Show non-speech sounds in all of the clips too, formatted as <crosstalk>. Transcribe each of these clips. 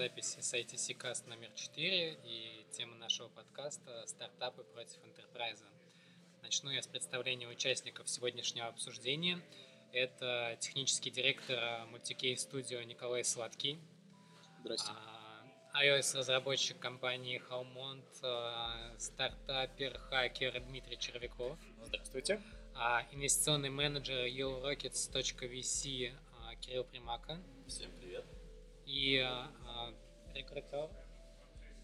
записи с ITC Cast номер 4 и тема нашего подкаста «Стартапы против Enterprise». Начну я с представления участников сегодняшнего обсуждения. Это технический директор мультикейс студио Николай Сладкий. Здравствуйте. А, iOS-разработчик компании Halmont, а, стартапер, хакер Дмитрий Червяков. Здравствуйте. А, инвестиционный менеджер YellowRockets.vc Кирилл Примака. Всем привет. И рекрутер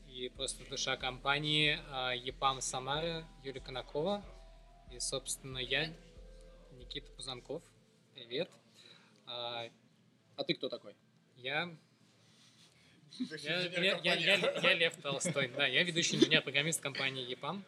и просто душа компании а, ЕПАМ Самара Юлия Конакова. И, собственно, я, Никита Пузанков. Привет. А, А ты кто такой? я я, я, я, я- я Лев Толстой, да, я ведущий инженер-программист компании EPAM.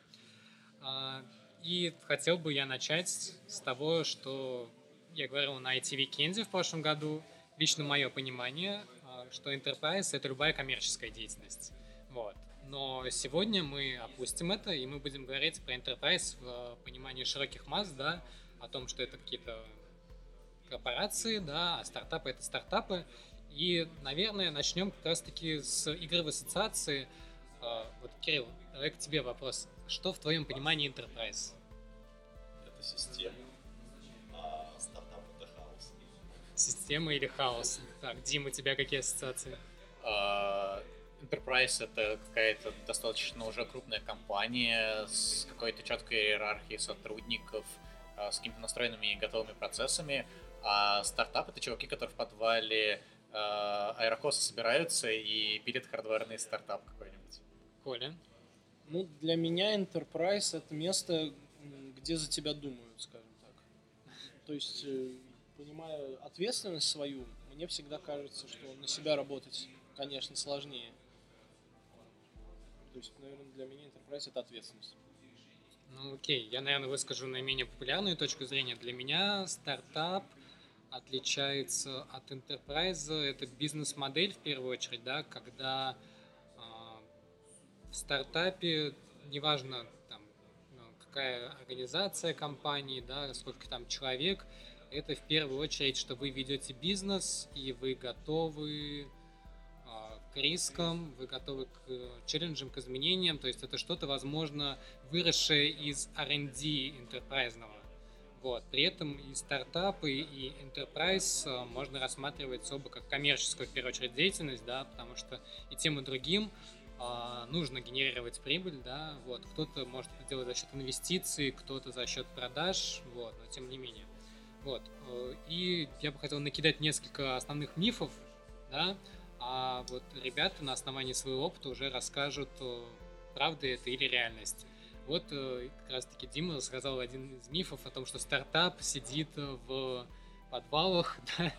А, И хотел бы я начать с того, что я говорил на IT Weekend в прошлом году. Лично мое понимание, что Enterprise — это любая коммерческая деятельность. Вот. Но сегодня мы опустим это, и мы будем говорить про Enterprise в а, понимании широких масс, да, о том, что это какие-то корпорации, да, а стартапы — это стартапы. И, наверное, начнем как раз-таки с игры в ассоциации. А, Вот, Кирилл, давай к тебе вопрос. Что в твоем понимании Enterprise? Это система. Система или хаос? Так, Дим, у тебя какие ассоциации? А, Enterprise это какая-то достаточно уже крупная компания с какой-то четкой иерархией сотрудников, а, с какими-то настроенными и готовыми процессами. А стартап это чуваки, которые в подвале а, аэрокоса собираются и пилят хардварный стартап какой-нибудь. Коля? Ну, для меня Enterprise это место, где за тебя думают, скажем так. То есть, э, понимая ответственность свою, мне всегда кажется, что на себя работать, конечно, сложнее. То есть, наверное, для меня Enterprise это ответственность. Ну окей, я, наверное, выскажу наименее популярную точку зрения. Для меня стартап отличается от enterprise. Это бизнес-модель в первую очередь, да, когда а, в стартапе, неважно там, какая организация компании, да, сколько там человек, это в первую очередь, что вы ведете бизнес и вы готовы а, к рискам, вы готовы к э, челленджам, к изменениям, то есть это что-то, возможно, выросшее из R&D интерпрайзного. Вот. При этом и стартапы, и enterprise а, можно рассматривать оба как коммерческую, в первую очередь, деятельность, да, потому что и тем, и другим а, нужно генерировать прибыль, да, вот. Кто-то может это делать за счет инвестиций, кто-то за счет продаж, вот, но тем не менее. Вот. э, И я бы хотел накидать несколько основных мифов, да, а вот ребята на основании своего опыта уже расскажут, э, правда это или реальность. Вот э, как раз таки Дима рассказал один из мифов о том, что стартап сидит в подвалах, <laughs> да,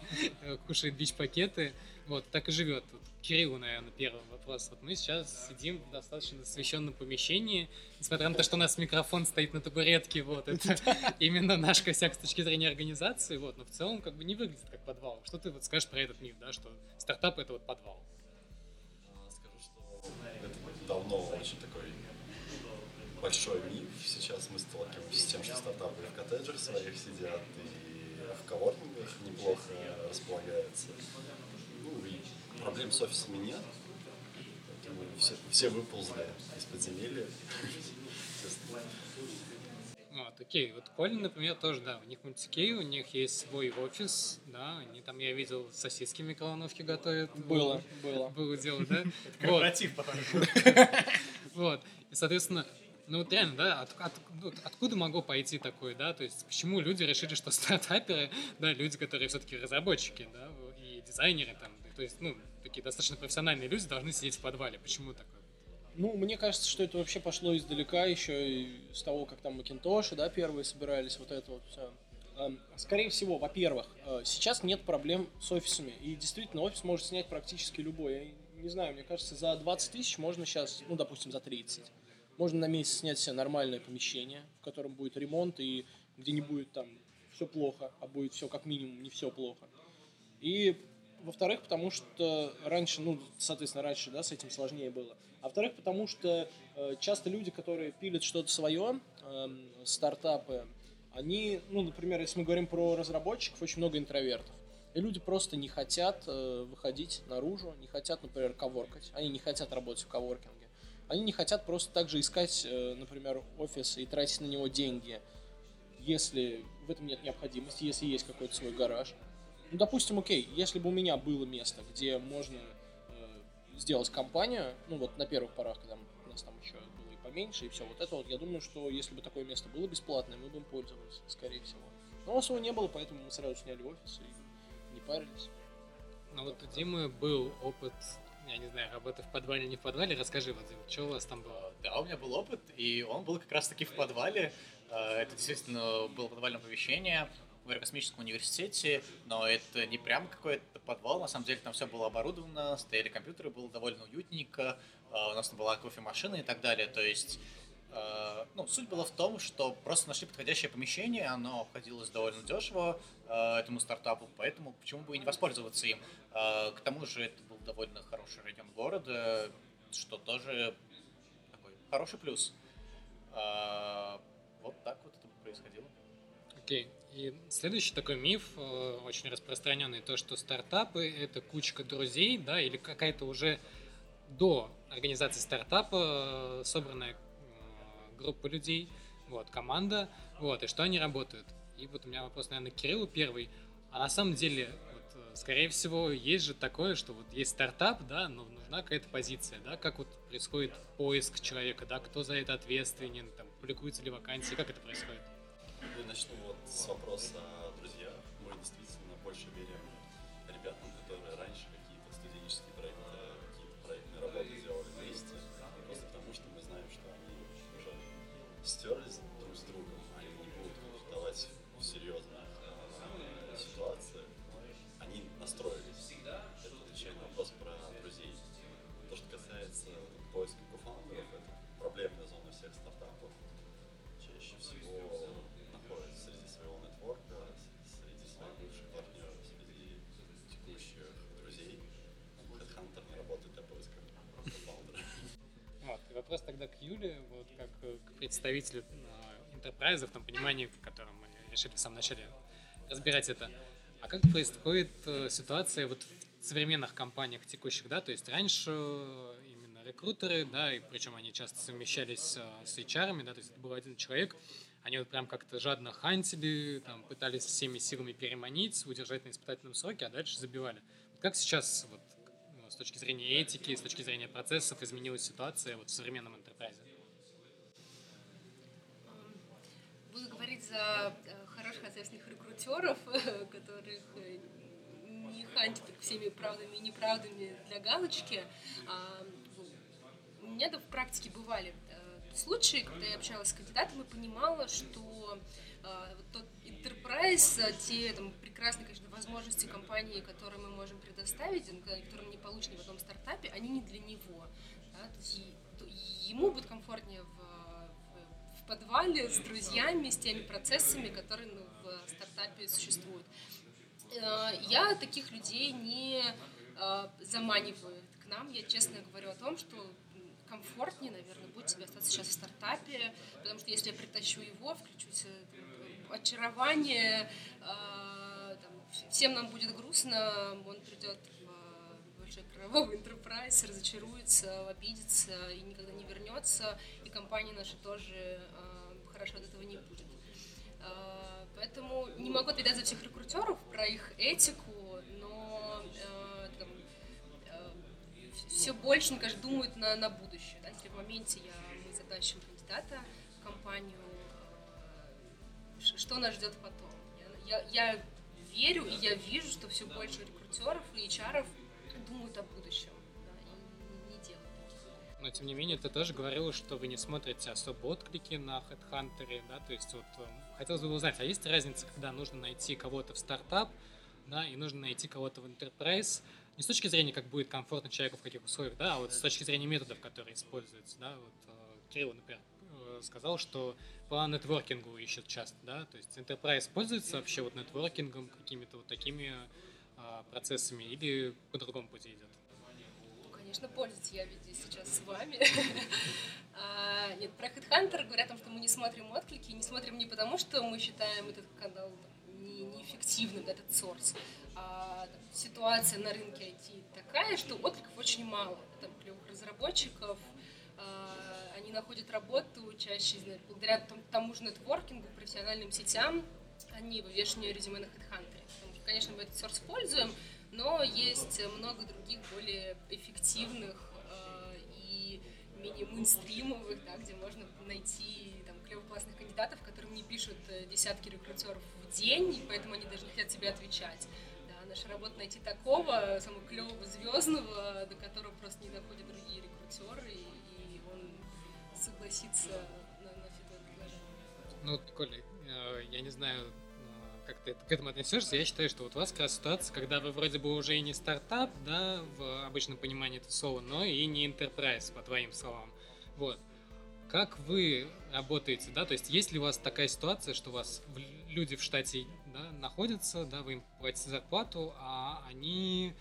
кушает бич-пакеты, вот, так и живет. Вот Кириллу, наверное, первый вопрос. Вот мы сейчас сидим в достаточно освещенном помещении, несмотря на то, что у нас микрофон стоит на табуретке, вот, <laughs> это именно наш косяк с точки зрения организации, вот, но в целом как бы не выглядит как подвал. Что ты вот скажешь про этот миф, да, что стартап это вот подвал? А, Скажу, что это давно очень такой большой миф. Сейчас мы сталкиваемся с тем, что стартапы в коттеджах своих сидят, и в коворкингах неплохо располагаются. Ну и проблем с офисами нет. Поэтому все, все выползли из подземелья. Естественно. Вот, окей, вот Колин, например, тоже, да, у них мультикей, у них есть свой офис, да, они там, я видел, сосиски в микроволновке готовят. Было, было. Было дело, да? Корпоратив потом. <laughs> Вот. И, соответственно, ну вот реально, да, от- от- ну, откуда могло пойти такое, да, то есть почему люди решили, что <laughs> стартаперы, да, люди, которые все-таки разработчики, да, и дизайнеры там, то есть, ну, такие достаточно профессиональные люди должны сидеть в подвале. Почему такое? Ну, мне кажется, что это вообще пошло издалека, еще и с того, как там Макинтоши, да, первые собирались, вот это вот все. Скорее всего, во-первых, э, сейчас нет проблем с офисами, и действительно офис может снять практически любой. Я не знаю, мне кажется, за 20 тысяч можно сейчас, ну, допустим, за 30, можно на месяц снять себе нормальное помещение, в котором будет ремонт, и где не будет там все плохо, а будет все как минимум не все плохо. И во-вторых, потому что раньше, ну, соответственно, раньше, да, с этим сложнее было. А во-вторых, потому что э, часто люди, которые пилят что-то свое, эм, стартапы, они, ну, например, если мы говорим про разработчиков, очень много интровертов. И люди просто не хотят э, выходить наружу, не хотят, например, коворкать. Они не хотят работать в коворкинге. Они не хотят просто также искать, э, например, офис и тратить на него деньги, если в этом нет необходимости, если есть какой-то свой гараж. Ну, допустим, окей, если бы у меня было место, где можно э, сделать компанию, ну вот на первых порах, когда у нас там еще было и поменьше, и все вот это вот, я думаю, что если бы такое место было бесплатное, мы бы им пользовались, скорее всего. Но у нас его не было, поэтому мы сразу сняли офис и не парились. Ну вот у Димы был опыт, я не знаю, работы в подвале, не в подвале. Расскажи, вот, что у вас там было? Да, у меня был опыт, и он был как раз-таки в подвале. Э, Это действительно было подвальное помещение в Аэрокосмическом университете, но это не прям какой-то подвал, на самом деле там все было оборудовано, стояли компьютеры, было довольно уютненько, э, у нас там была кофемашина и так далее, то есть э, ну, суть была в том, что просто нашли подходящее помещение, оно обходилось довольно дешево э, этому стартапу, поэтому почему бы и не воспользоваться им. Э, К тому же это был довольно хороший район города, что тоже такой хороший плюс. Вот так вот это происходило. Окей. И следующий такой миф, очень распространенный, то, что стартапы — это кучка друзей, да, или какая-то уже до организации стартапа собранная группа людей, вот, команда, вот, и что они работают. И вот у меня вопрос, наверное, к Кириллу первый. А на самом деле, вот, э, скорее всего, есть же такое, что вот есть стартап, да, но нужна какая-то позиция, да, как вот происходит поиск человека, да, кто за это ответственен, там, публикуются ли вакансии, как это происходит? Я начну вот с вопроса о друзьях. Мы действительно больше верим ребятам, которые раньше какие-то студенческие проекты, какие-то проектные работы делали вместе, просто потому что мы знаем, что они стерлись друг с другом, они не будут давать в серьезных э, ситуациях, они настроились. Это отвечает на вопрос про друзей. То, что касается поиска кофаундеров, это проблемная зона всех стартапов. Чаще всего находится среди своего нетворка, среди своих бывших партнеров, среди текущих друзей. Headhunter не работает для поиска кофаундера. Вот. И вопрос тогда к Юле, вот как э, к представителю интерпрайза, в том понимании, в котором мы решили в самом начале разбирать это. А как происходит э, ситуация вот в современных компаниях текущих, да, то есть раньше э, именно рекрутеры, да, и причем они часто совмещались э, с HR, да, то есть это был один человек, они вот прям как-то жадно хантили, там, пытались всеми силами переманить, удержать на испытательном сроке, а дальше забивали. Как сейчас вот, точки зрения этики, с точки зрения процессов изменилась ситуация вот в современном интерпрайзе? Буду говорить за э, хороших ответственных рекрутеров, <laughs> которых э, не хантят всеми правдами и неправдами для галочки. А, У меня в практике бывали э, случаи, когда я общалась с кандидатом и понимала, что вот тот enterprise, те там, прекрасные, конечно, возможности компании, которые мы можем предоставить, м, которые мы не получим в одном стартапе, они не для него. да, то есть ему будет комфортнее в, в- подвале с друзьями, с теми процессами, которые ну, в стартапе существуют. Э, Я таких людей не э, заманиваю к нам. Я честно говорю о том, что комфортнее, наверное, будет тебе остаться сейчас в стартапе, потому что если я притащу его, включусь э, очарование, всем нам будет грустно, он придет в большой кровавый enterprise, разочаруется, обидится и никогда не вернется, и компания наша тоже э, хорошо от этого не будет. Э, Поэтому не могу отвечать за всех рекрутеров про их этику, но э, там, все больше, мне кажется, думают на, на будущее. Да? Если в моменте я, мы затащим кандидата в компанию, что нас ждет потом? Я, я, я верю и я вижу, что все больше рекрутеров и HR думают о будущем да, и не, не делают таких. Но тем не менее, ты тоже говорила, что вы не смотрите особо отклики на HeadHunter, да, то есть вот э, хотелось бы узнать, а есть разница, когда нужно найти кого-то в стартап, да, и нужно найти кого-то в enterprise, не с точки зрения, как будет комфортно человеку в каких условиях, да, а вот с точки зрения методов, которые используются, да, вот э, Кирилл, например, сказал, что по нетворкингу ищут часто, да, то есть enterprise пользуется вообще вот нетворкингом, какими-то вот такими э, процессами или по другому пути идет? Ну, конечно, пользуюсь я ведь сейчас с вами. <laughs> А, Нет, про HeadHunter говорят, о том, что мы не смотрим отклики, не смотрим не потому, что мы считаем этот канал не- неэффективным, этот source. А, там, ситуация на рынке IT такая, что откликов очень мало. Там клевых разработчиков, а, они находят работу чаще, благодаря тому же нетворкингу, профессиональным сетям, они вывешивают резюме на HeadHunter. Конечно, мы этот source пользуем, но есть много других более эффективных э, и менее мейнстримовых, да, где можно найти там, клевых классных кандидатов, которым не пишут э, десятки рекрутеров в день, и поэтому они даже не хотят тебе отвечать. Наша работа найти такого, самого клевого звездного, до которого просто не доходят другие рекрутеры, и, и согласится на, на все твои предложения. Ну, Коля, э, я не знаю, как ты к этому отнесешься, я считаю, что вот у вас как раз ситуация, когда вы вроде бы уже и не стартап, да, в обычном понимании это слова, но и не enterprise, по твоим словам. Вот. Как вы работаете, да, то есть есть ли у вас такая ситуация, что у вас люди в штате да, находятся, да, вы им платите зарплату, а они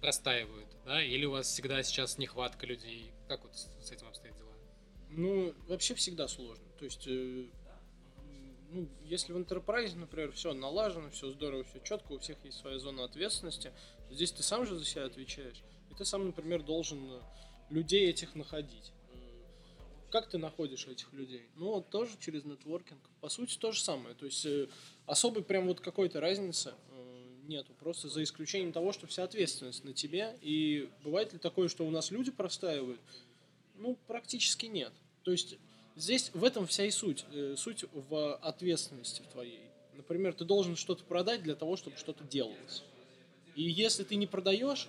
простаивают, да, или у вас всегда сейчас нехватка людей? Как вот с этим обстоят дела? Ну, вообще всегда сложно. То есть э, ну, если в Enterprise, например, все налажено, все здорово, все четко, у всех есть своя зона ответственности, здесь ты сам же за себя отвечаешь. И ты сам, например, должен э, людей этих находить. Э, как ты находишь этих людей? Ну, вот тоже через нетворкинг. По сути, то же самое. То есть э, особой прям вот какой-то разницы нету. Просто за исключением того, что вся ответственность на тебе. И бывает ли такое, что у нас люди простаивают? Ну, практически нет. То есть Здесь в этом вся и суть. Э, суть в ответственности твоей. Например, ты должен что-то продать для того, чтобы что-то делалось. И если ты не продаешь,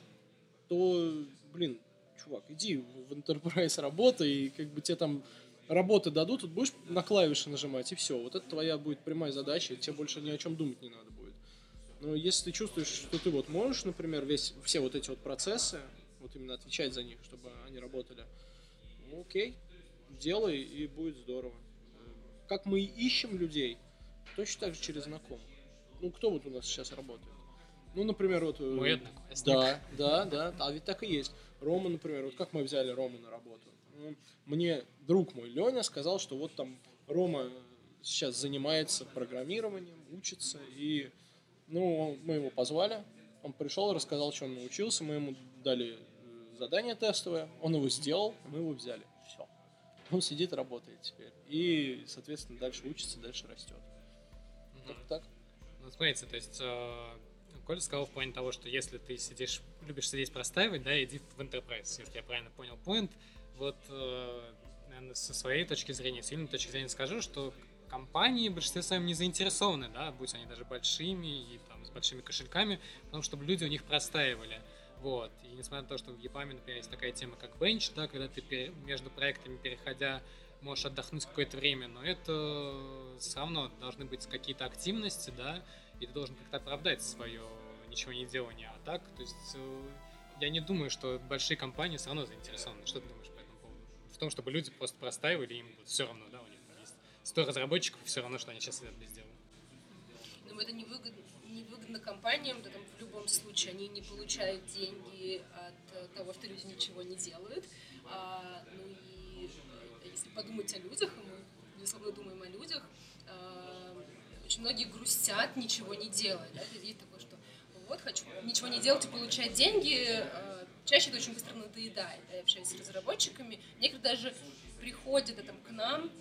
то, блин, чувак, иди в Enterprise работай, и как бы тебе там работы дадут, тут будешь на клавиши нажимать, и все. Вот это твоя будет прямая задача, тебе больше ни о чем думать не надо будет. Но если ты чувствуешь, что ты вот можешь, например, весь, все вот эти вот процессы, вот именно отвечать за них, чтобы они работали, ну окей, делай, и будет здорово. Как мы ищем людей, точно так же через знакомых. Ну, кто вот у нас сейчас работает? Ну, например, вот... Э, Мой одноклассник. Да, да, да, а ведь так и есть. Рома, например, вот как мы взяли Рому на работу? Ну, мне друг мой Леня сказал, что вот там Рома сейчас занимается программированием, учится, и, ну, мы его позвали, он пришел, рассказал, что он научился, мы ему дали задание тестовое, он его сделал, мы его взяли он сидит, работает теперь. И, соответственно, дальше учится, дальше растет. Угу. Как так? Ну, смотрите, то есть э, Коля сказал в плане того, что если ты сидишь, любишь сидеть простаивать, да, иди в Enterprise, если я правильно понял point. Вот, э, наверное, со своей точки зрения, сильной точки зрения скажу, что компании в большинстве своем не заинтересованы, да, будь они даже большими и там с большими кошельками, потому чтобы люди у них простаивали. Вот. И несмотря на то, что в EPAM, например, есть такая тема, как бенч, да, когда ты между проектами переходя можешь отдохнуть какое-то время, но это все равно должны быть какие-то активности, да, и ты должен как-то оправдать свое ничего не делание. А так, то есть э, я не думаю, что большие компании все равно заинтересованы. Что ты думаешь по этому поводу? В том, чтобы люди просто простаивали, им вот все равно, да, у них есть 100 разработчиков, все равно, что они сейчас без дела. Но это невыгодно невыгодно компаниям, да, там, в любом случае они не получают деньги от того, что люди ничего не делают. А, ну и э, если подумать о людях, и мы, безусловно, думаем о людях, а, очень многие грустят, ничего не делая. Да? Есть такое, что вот, хочу ничего не делать и получать деньги. А, чаще это очень быстро надоедает. Я общаюсь с разработчиками. Некоторые даже приходят да, там, к нам,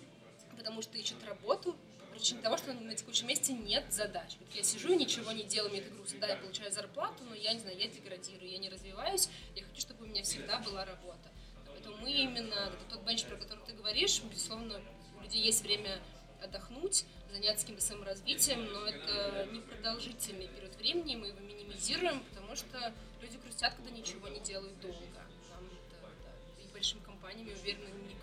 потому что ищут работу, причине того, что на текущем месте нет задач. Вот я сижу и ничего не делаю, мне это грустно. Да, я получаю зарплату, но я не знаю, я деградирую, я не развиваюсь. Я хочу, чтобы у меня всегда была работа. Поэтому мы именно, тот бенч, про который ты говоришь, безусловно, у людей есть время отдохнуть, заняться каким-то саморазвитием, но это непродолжительный период времени, мы его минимизируем, потому что люди грустят, когда ничего не делают долго. Нам это, да, и большим компаниями, это не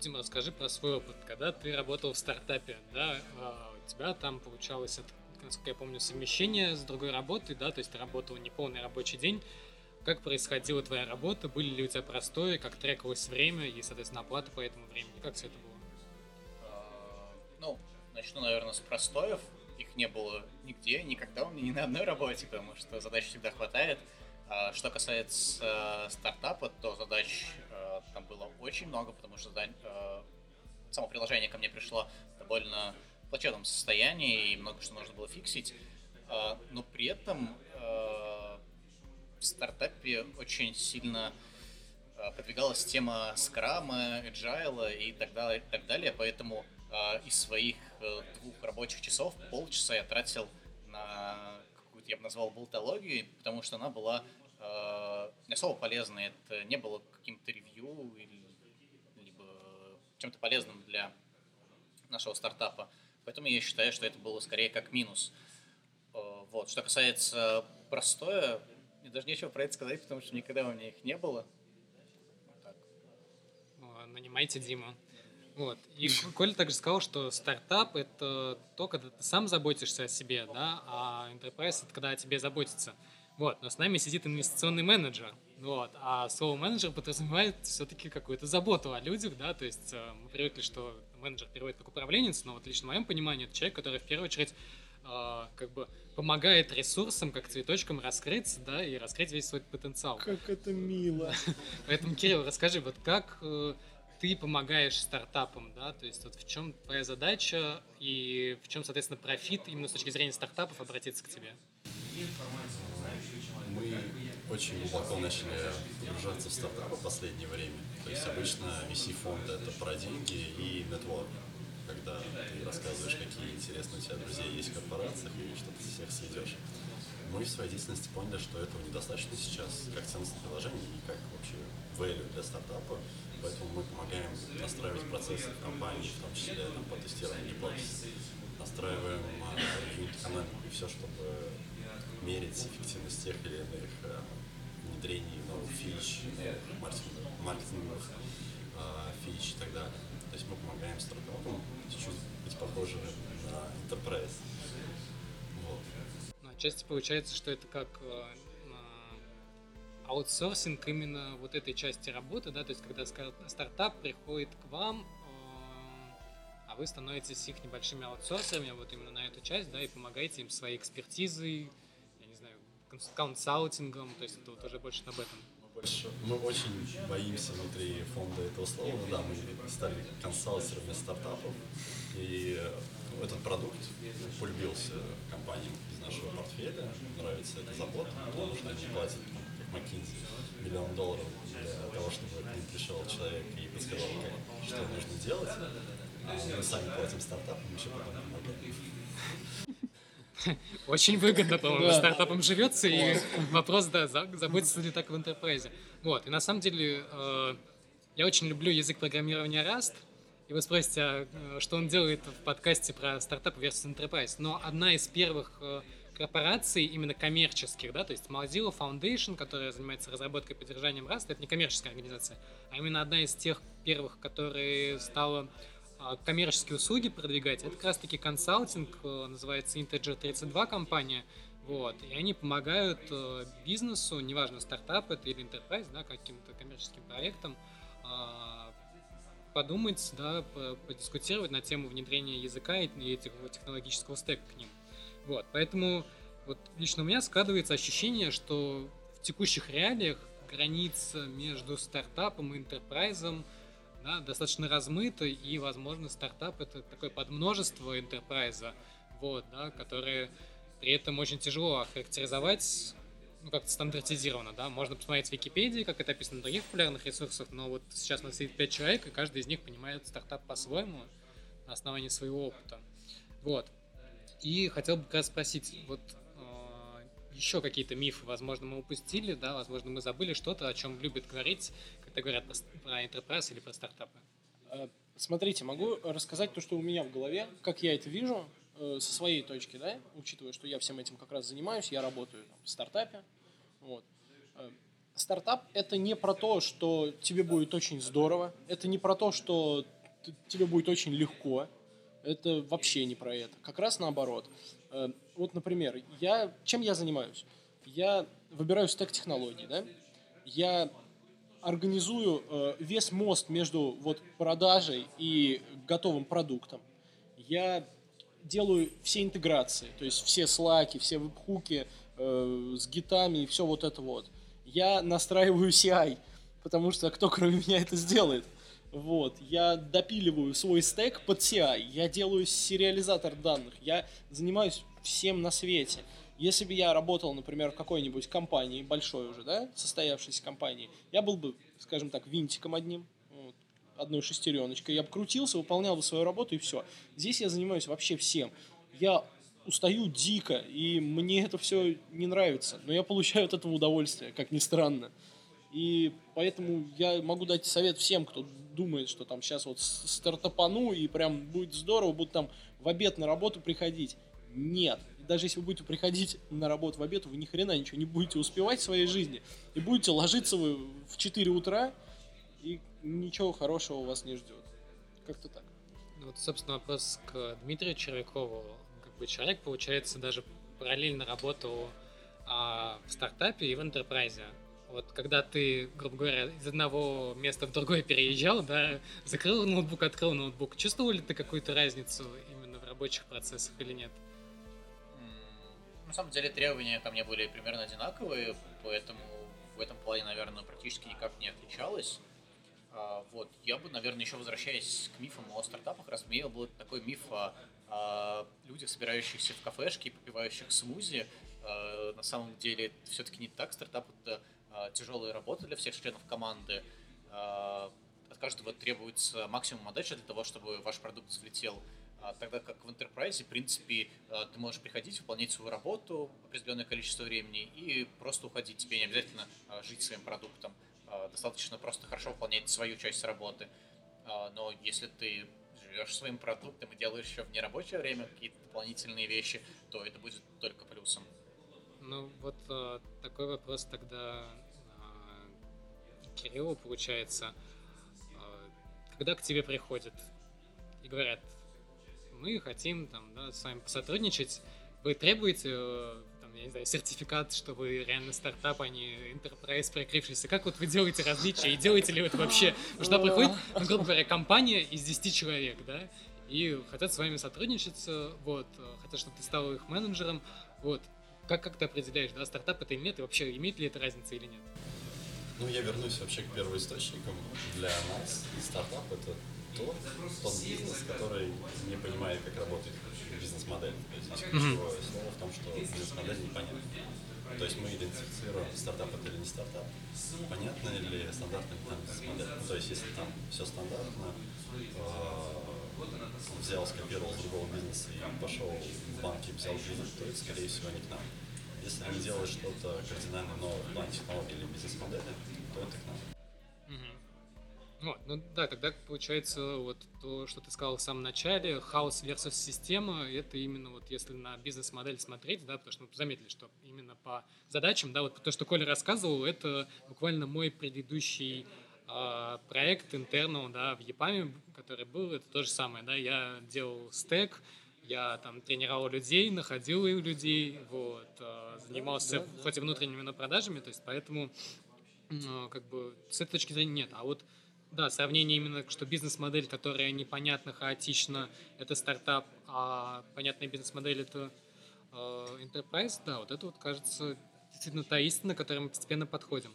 Дима, расскажи про свой опыт. Когда ты работал в стартапе, да, а, у тебя там получалось, насколько я помню, совмещение с другой работой, да, то есть ты работал не полный рабочий день. Как происходила твоя работа? Были ли у тебя простои? Как трекалось время и, соответственно, оплата по этому времени? Как все это было? А, ну, начну, наверное, с простоев. Их не было нигде, никогда у меня ни на одной работе, потому что задач всегда хватает. А, что касается э, стартапа, то задач э, там было очень много, потому что э, само приложение ко мне пришло довольно плачевном состоянии, и много что нужно было фиксить. А, но при этом а, в стартапе очень сильно продвигалась тема скрама, agile и так далее, и так далее. Поэтому из своих э, двух рабочих часов полчаса я тратил на какую-то, я бы назвал, болтологию, потому что она была не особо полезной. Это не было каким-то ревью или либо чем-то полезным для нашего стартапа. Поэтому я считаю, что это было скорее как минус. Э, вот. Что касается простоя, мне даже нечего про это сказать, потому что никогда у меня их не было. так. Нанимайте Диму. Вот. И Коля также сказал, что стартап — это то, когда ты сам заботишься о себе, да, а enterprise — это когда о тебе заботится. Вот. Но с нами сидит инвестиционный менеджер, вот. А слово менеджер подразумевает все-таки какую-то заботу о людях, да, то есть э, мы привыкли, что менеджер переводит как управленец, но вот лично в моем понимании это человек, который в первую очередь э, как бы помогает ресурсам, как цветочкам раскрыться, да, и раскрыть весь свой потенциал. Как это мило. <laughs> Поэтому, Кирилл, расскажи, вот как э, ты помогаешь стартапам, да, то есть вот в чем твоя задача и в чем, соответственно, профит именно с точки зрения стартапов обратиться к тебе? Мы очень глубоко начали погружаться в стартапы в последнее время. То есть обычно VC-фонд — это про деньги и нетворк. Когда ты рассказываешь, какие интересные у тебя друзья есть в корпорациях и что ты всех сведешь. Мы в своей деятельности поняли, что этого недостаточно сейчас как ценностное приложение и как вообще value для стартапа. Поэтому мы помогаем настраивать процессы в компании, в том числе там, по тестированию гипотез. Настраиваем экономику и все, чтобы мерить эффективность тех или иных э, внедрений новых фич, маркетинговых, маркетинговых э, фич и так далее. То есть мы помогаем стартапам чуть-чуть быть похожими на enterprise. Отчасти получается, что это как э, аутсорсинг именно вот этой части работы, да, то есть когда стартап приходит к вам, а вы становитесь их небольшими аутсорсерами вот именно на эту часть, да, и помогаете им своей экспертизой, консалтингом, то есть это вот уже больше об этом. Мы, очень боимся внутри фонда этого слова, но да, мы стали консалтерами стартапов, и этот продукт полюбился компаниям из нашего портфеля, нравится эта забота, потому что они платят, McKinsey, миллион долларов для того, чтобы к ним пришел человек и подсказал, как, что нужно делать, а мы сами платим стартапам, еще потом. <laughs> Очень выгодно, по-моему, стартапам живется, и вопрос, да, заботится ли так в интерпрайзе. Вот, и на самом деле э, я очень люблю язык программирования Rust, и вы спросите, а э, что он делает в подкасте про стартап versus Enterprise. Но одна из первых э, корпораций, именно коммерческих, да, то есть Mozilla Foundation, которая занимается разработкой и поддержанием Rust, это не коммерческая организация, а именно одна из тех первых, которые стала коммерческие услуги продвигать, это как раз таки консалтинг, э, называется Integer 32 компания, вот, и они помогают э, бизнесу, неважно, стартап это или enterprise, да, каким-то коммерческим проектам, а, подумать, да, подискутировать на тему внедрения языка и этих технологического стека к ним. Вот, поэтому вот лично у меня складывается ощущение, что в текущих реалиях граница между стартапом и интерпрайзом – да, достаточно размыто, и, возможно, стартап это такое подмножество интерпрайза, вот, да, которые при этом очень тяжело охарактеризовать ну, как-то стандартизировано, да, можно посмотреть в Википедии, как это описано на других популярных ресурсах, но вот сейчас у нас сидит пять человек, и каждый из них понимает стартап по-своему на основании своего опыта. Вот. И хотел бы как раз спросить, вот еще какие-то мифы, возможно, мы упустили, да, возможно, мы забыли что-то, о чем любят говорить когда говорят про enterprise или про стартапы? Э, смотрите, могу рассказать то, что у меня в голове, как я это вижу, э, со своей точки, да, учитывая, что я всем этим как раз занимаюсь, я работаю там, в стартапе. Вот. Э, стартап – это не про то, что тебе будет очень здорово, это не про то, что тебе будет очень легко, это вообще не про это. Как раз наоборот. Вот, например, я, чем я занимаюсь? Я выбираю стек технологий, да? Я организую э, весь мост между вот продажей и готовым продуктом. Я делаю все интеграции, то есть все слаки, все веб-хуки э, с гитами и все вот это вот. Я настраиваю CI, <laughs> потому что кто кроме меня это сделает? Вот, я допиливаю свой стек под CI, я делаю сериализатор данных, я занимаюсь всем на свете. Если бы я работал, например, в какой-нибудь компании, большой уже, да, состоявшейся компании, я был бы, скажем так, винтиком одним, вот, одной шестереночкой, я бы крутился, выполнял бы свою работу и все. Здесь я занимаюсь вообще всем. Я устаю дико, и мне это все не нравится, но я получаю от этого удовольствие, как ни странно. И поэтому я могу дать совет всем, кто думает, что там сейчас вот стартапану и прям будет здорово, будут там в обед на работу приходить. Нет. Даже если вы будете приходить на работу в обед, вы ни хрена ничего не будете успевать в своей жизни. И будете ложиться вы в 4 утра, и ничего хорошего вас не ждет. Как-то так. Ну, вот, собственно, вопрос к Дмитрию Червякову. Как бы человек, получается, даже параллельно работал а, в стартапе и в интерпрайзе. Вот когда ты, грубо говоря, из одного места в другое переезжал, да, закрыл ноутбук, открыл ноутбук, чувствовал ли ты какую-то разницу именно в рабочих процессах или нет? На самом деле требования ко мне были примерно одинаковые, поэтому в этом плане, наверное, практически никак не отличалось. А, вот, я бы, наверное, еще возвращаясь к мифам о стартапах, развеял был такой миф о, о людях, собирающихся в кафешке и попивающих смузи. А, на самом деле, все-таки не так. Стартап — это а, тяжелая работа для всех членов команды. А, от каждого требуется максимум отдачи для того, чтобы ваш продукт взлетел. Тогда как в Enterprise, в принципе, ты можешь приходить, выполнять свою работу определенное количество времени и просто уходить. Тебе не обязательно жить своим продуктом. Достаточно просто хорошо выполнять свою часть работы. Но если ты живешь своим продуктом и делаешь еще в нерабочее время какие-то дополнительные вещи, то это будет только плюсом. Ну вот такой вопрос тогда Кириллу, получается, а, когда к тебе приходят и говорят, мы хотим там, да, с вами посотрудничать, вы требуете э, там, я не знаю, сертификат, что вы реально стартап, а не enterprise прикрывшийся. Как вот вы делаете различия и делаете ли вы это вообще? Потому что приходит, ну, грубо говоря, компания из 10 человек, да, и хотят с вами сотрудничать, э, вот, э, хотят, чтобы ты стал их менеджером, вот. Как, как ты определяешь, да, стартап это или нет, и вообще имеет ли это разница или нет? Ну, я вернусь вообще к первоисточникам. Для нас стартап — это тот, тот бизнес, который не понимает, как работает бизнес-модель. То есть mm-hmm. слово в том, что бизнес-модель непонятна. То есть мы идентифицируем, стартап это или не стартап, понятно ли стандартная бизнес-модель. То есть если там все стандартно, э, взял, скопировал с другого бизнеса и пошел в банк и взял кредит, то это, скорее всего, не к нам. Если они делают что-то кардинально новое в плане технологии или бизнес-модели, то это к нам. Вот, ну да, тогда получается вот то, что ты сказал в самом начале, хаос versus система, это именно вот если на бизнес-модель смотреть, да, потому что мы заметили, что именно по задачам, да, вот то, что Коля рассказывал, это буквально мой предыдущий проект интерного, да, в ЕПАМе, который был, это то же самое, да, я делал стек, я там тренировал людей, находил людей, вот, э, занимался да, да, хоть и внутренними продажами, то есть поэтому э, как бы с этой точки зрения нет. А вот да, сравнение именно, что бизнес-модель, которая непонятна, хаотична, это стартап, а понятная бизнес-модель это э, enterprise, да, вот это вот кажется действительно та истина, к которой мы постепенно подходим.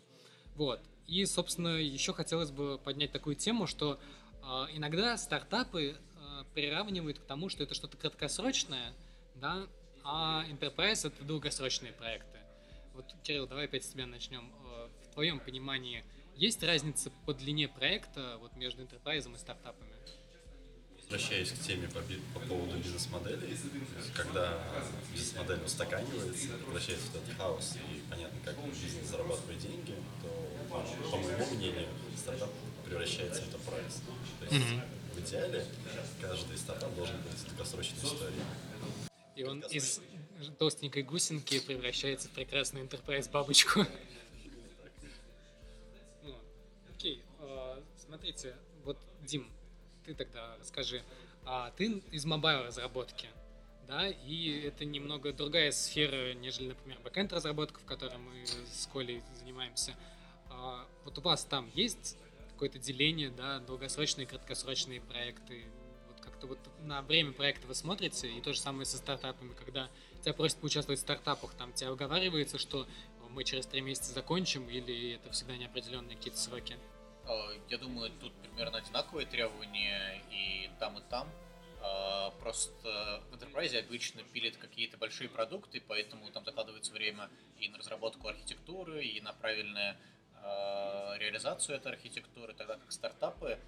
Вот. И, собственно, еще хотелось бы поднять такую тему, что э, иногда стартапы приравнивают к тому, что это что-то краткосрочное, да, а Enterprise — это долгосрочные проекты. Вот, Кирилл, давай опять с тебя начнем. Э, в твоем понимании есть разница по длине проекта вот между Enterprise и стартапами? Возвращаясь к теме по, по поводу бизнес-модели, когда бизнес-модель устаканивается, превращается в этот хаос, и понятно, как бизнес зарабатывает деньги, то, по моему мнению, стартап превращается в enterprise. То есть mm-hmm в идеале каждый стартап должен быть долгосрочной историей. И он из толстенькой гусенки превращается в прекрасную enterprise бабочку. Ну, окей, а, смотрите, вот, Дим, ты тогда расскажи, а ты из mobile разработки, да, и это немного другая сфера, нежели, например, backend разработка, в которой мы с Колей занимаемся. А вот у вас там есть какое-то деление, да, долгосрочные краткосрочные проекты. Вот как-то вот на время проекта вы смотрите, и то же самое со стартапами, когда тебя просят поучаствовать в стартапах, там тебя уговаривается, что мы через три месяца закончим, или это всегда неопределенные какие-то сроки? Э, я думаю, тут примерно одинаковые требования и там, и там. Э, просто в Enterprise обычно пилят какие-то большие продукты, поэтому там закладывается время и на разработку архитектуры, и на правильную э, реализацию этой архитектуры, тогда как стартапы,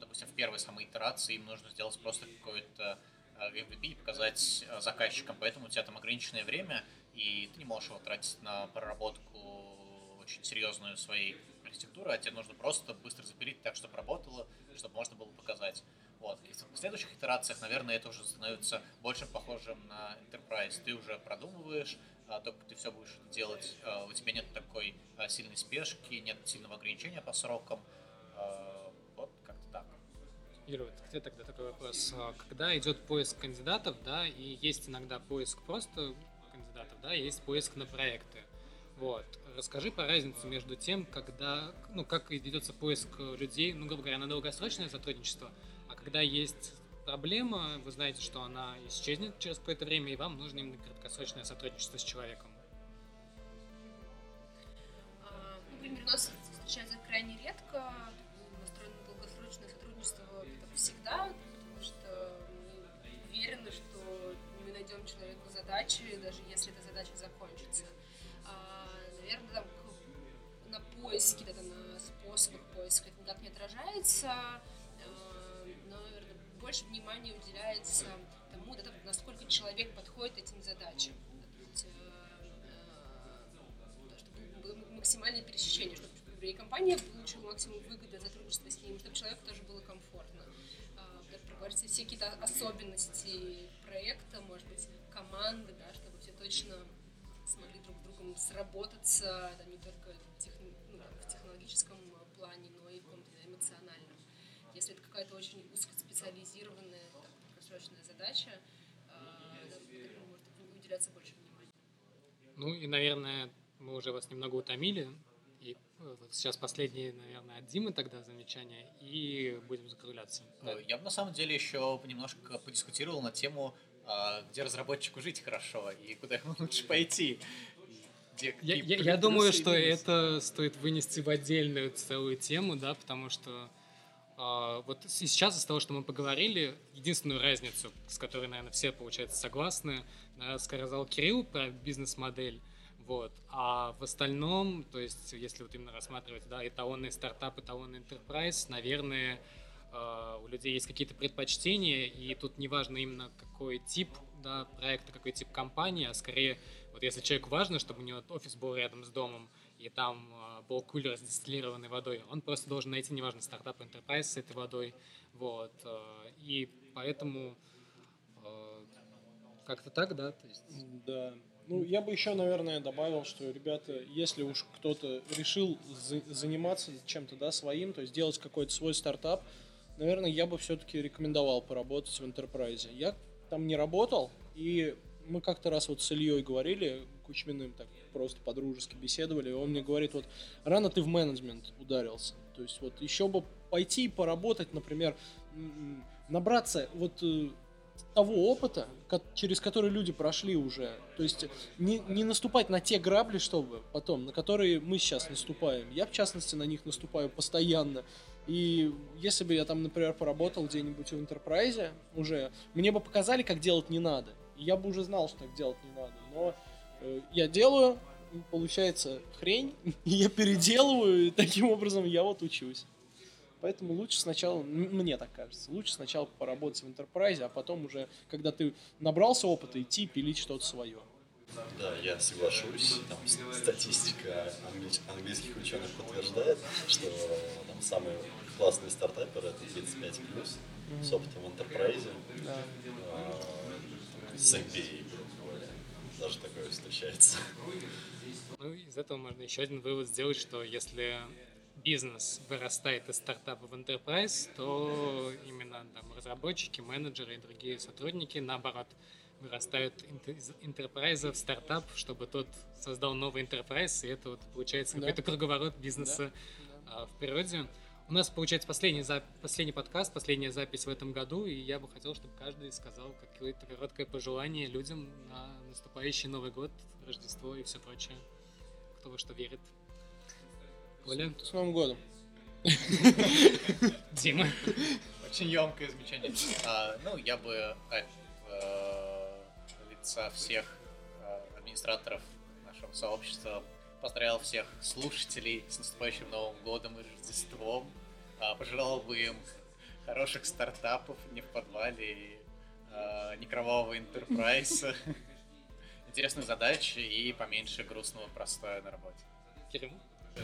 допустим, в первой самой итерации им нужно сделать просто какой-то MVP и показать заказчикам, поэтому у тебя там ограниченное время, и ты не можешь его тратить на проработку очень серьезную своей архитектуры, а тебе нужно просто быстро запилить так, чтобы работало, чтобы можно было показать. Вот. И в следующих итерациях, наверное, это уже становится больше похожим на Enterprise. Ты уже продумываешь, а, только ты все будешь делать, а, у тебя нет такой а, сильной спешки, нет сильного ограничения по срокам. Вот как-то так. Ира, к тебе тогда такой вопрос. Когда идет поиск кандидатов, да, и есть иногда поиск просто кандидатов, да, есть поиск на проекты. Вот. Расскажи по разнице между тем, когда, ну, как ведется поиск людей, ну, грубо говоря, на долгосрочное сотрудничество, а когда есть проблема, вы знаете, что она исчезнет через какое-то время, и вам нужно именно краткосрочное сотрудничество с человеком. А, например, у нас встречается крайне редко, настроено долгосрочное сотрудничество всегда, потому что мы уверены, что мы найдем человеку задачи, даже если эта задача закончится наверное, там, на поиске, да, на способах поиска это никак не отражается, больше внимания уделяется тому, да, насколько человек подходит этим задачам. Есть, э, э, чтобы было максимальное пересечение, чтобы и компания получила максимум выгоды от сотрудничества с ним, чтобы человеку тоже было комфортно. Проговорить все какие-то особенности проекта, может быть, команды, да, чтобы все точно другом сработаться, да, не только тех, ну, в технологическом плане, но и в каком-то эмоциональном. Если это какая-то очень узкоспециализированная, так, краткосрочная задача, э, да, может уделяться больше внимания. Ну и, наверное, мы уже вас немного утомили, и э, вот сейчас последние, наверное, от Димы тогда замечания, и будем закругляться. Да. Я бы на самом деле еще немножко подискутировал на тему, а, где разработчику жить хорошо и куда ему лучше пойти где я, я, я думаю, что это стоит вынести в отдельную целую тему, да, потому что вот сейчас из того, что мы поговорили, единственную разницу, с которой, наверное, все, получается, согласны, сказал Кирилл про бизнес-модель, вот. А в остальном, то есть, если вот именно рассматривать, да, эталонный стартап, эталонный enterprise, наверное, э, у людей есть какие-то предпочтения, и тут не важно именно какой тип да, проекта, какой тип компании, а скорее вот если человеку важно, чтобы у него офис был рядом с домом, и там э, был кулер с дистиллированной водой, он просто должен найти, неважно, стартап Enterprise с этой водой. Вот. Э, и поэтому э, как-то так, да? То есть... Да. Ну, я бы еще, наверное, добавил, что, ребята, если уж кто-то решил за- заниматься чем-то, да, своим, то есть делать какой-то свой стартап, наверное, я бы все-таки рекомендовал поработать в Enterprise. Я там не работал, и мы как-то раз вот с Ильей говорили, Кучминым так просто по-дружески беседовали, и он мне говорит, вот рано ты в менеджмент ударился. То есть вот еще бы пойти поработать, например, набраться вот э, того опыта, через который люди прошли уже. То есть не, не наступать на те грабли, чтобы потом, на которые мы сейчас наступаем. Я, в частности, на них наступаю постоянно. И если бы я там, например, поработал где-нибудь в Enterprise уже, мне бы показали, как делать не надо я бы уже знал, что так делать не надо. Но я делаю, получается хрень, <laughs> я переделываю, и таким образом я вот учусь. Поэтому лучше сначала, мне так кажется, лучше сначала поработать в Enterprise, а потом уже, когда ты набрался опыта, идти пилить что-то свое. Да, я соглашусь. Там статистика английских ученых подтверждает, что там самые классные стартаперы это 35 плюс с опытом в Enterprise. Да. А, с MBA, Даже такое встречается. Ну, из этого можно еще один вывод сделать, что если бизнес вырастает из стартапа в enterprise, то именно там, разработчики, менеджеры и другие сотрудники, наоборот, вырастают из enterprise в стартап, чтобы тот создал новый enterprise, и это вот получается да. какой-то круговорот бизнеса да. в природе. У нас получается последний, за... последний подкаст, последняя запись в этом году, и я бы хотел, чтобы каждый сказал какое-то короткое пожелание людям на наступающий Новый год, Рождество и все прочее. Кто во что верит. Коля? С Новым годом! <laughs> Дима. Очень емкое замечание. А, ну, я бы от э, лица всех э, администраторов нашего сообщества поздравил всех слушателей с наступающим Новым годом и Рождеством. А, пожелал бы им хороших стартапов, не в подвале, и, э, не кровавого интерпрайса, <laughs> интересных задач и поменьше грустного простоя на работе. Кирилл?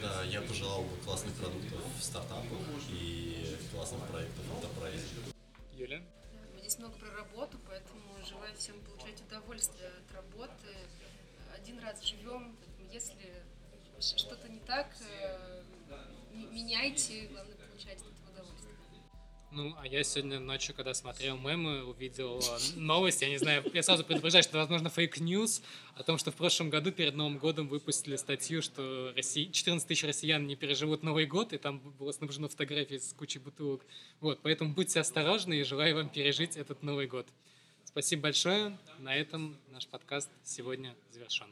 Да, я пожелал бы классных продуктов в стартапах и классных проектов в Enterprise. Юля? Да, Здесь много про работу, поэтому желаю всем получать удовольствие от работы. Один раз живем, если что-то не так, э, меняйте, главное получать. Ну, а я сегодня ночью, когда смотрел мемы, увидел э, новость, я не знаю, я сразу предупреждаю, что, возможно, fake news о том, что в прошлом году перед Новым годом выпустили статью, что Россия, 14 тысяч россиян не переживут Новый год, и там было снабжено фотографии с кучей бутылок. Вот, поэтому будьте осторожны и желаю вам пережить этот Новый год. Спасибо большое. На этом наш подкаст сегодня завершен.